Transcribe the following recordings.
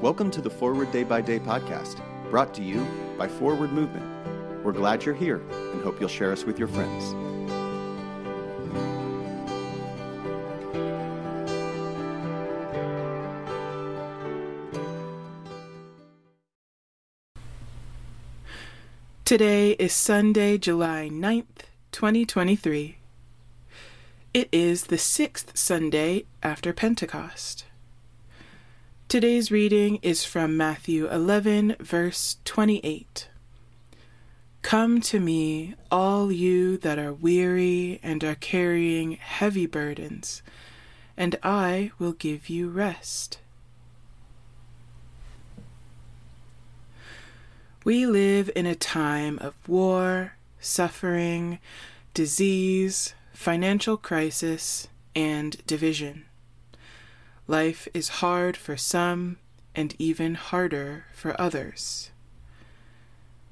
Welcome to the Forward Day by Day podcast, brought to you by Forward Movement. We're glad you're here and hope you'll share us with your friends. Today is Sunday, July 9th, 2023. It is the sixth Sunday after Pentecost. Today's reading is from Matthew 11, verse 28. Come to me, all you that are weary and are carrying heavy burdens, and I will give you rest. We live in a time of war, suffering, disease, financial crisis, and division. Life is hard for some and even harder for others.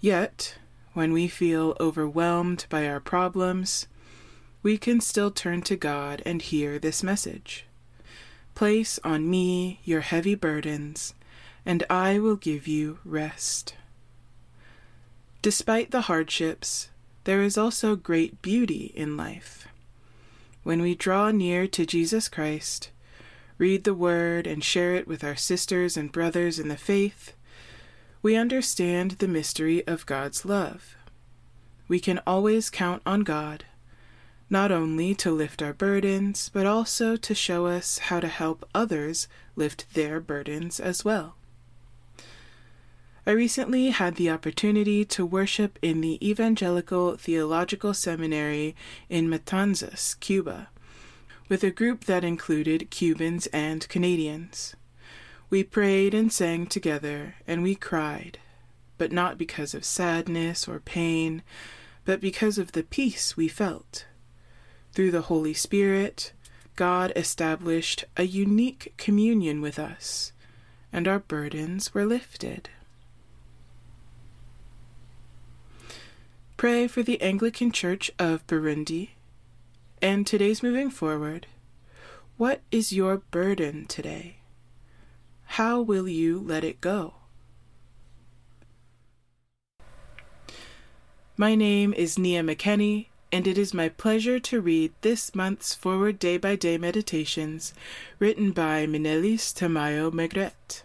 Yet, when we feel overwhelmed by our problems, we can still turn to God and hear this message Place on me your heavy burdens, and I will give you rest. Despite the hardships, there is also great beauty in life. When we draw near to Jesus Christ, read the Word, and share it with our sisters and brothers in the faith, we understand the mystery of God's love. We can always count on God, not only to lift our burdens, but also to show us how to help others lift their burdens as well. I recently had the opportunity to worship in the Evangelical Theological Seminary in Matanzas, Cuba, with a group that included Cubans and Canadians. We prayed and sang together, and we cried, but not because of sadness or pain, but because of the peace we felt. Through the Holy Spirit, God established a unique communion with us, and our burdens were lifted. Pray for the Anglican Church of Burundi. And today's moving forward. What is your burden today? How will you let it go? My name is Nia McKenney, and it is my pleasure to read this month's Forward Day by Day Meditations written by Minelis Tamayo Megret.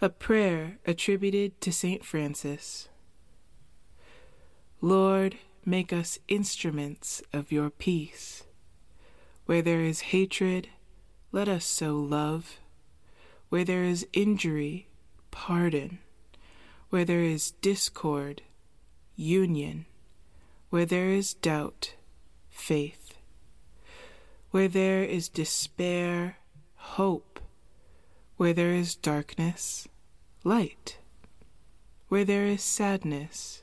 A prayer attributed to St. Francis. Lord, make us instruments of your peace. Where there is hatred, let us sow love. Where there is injury, pardon. Where there is discord, union. Where there is doubt, faith. Where there is despair, hope. Where there is darkness, light. Where there is sadness,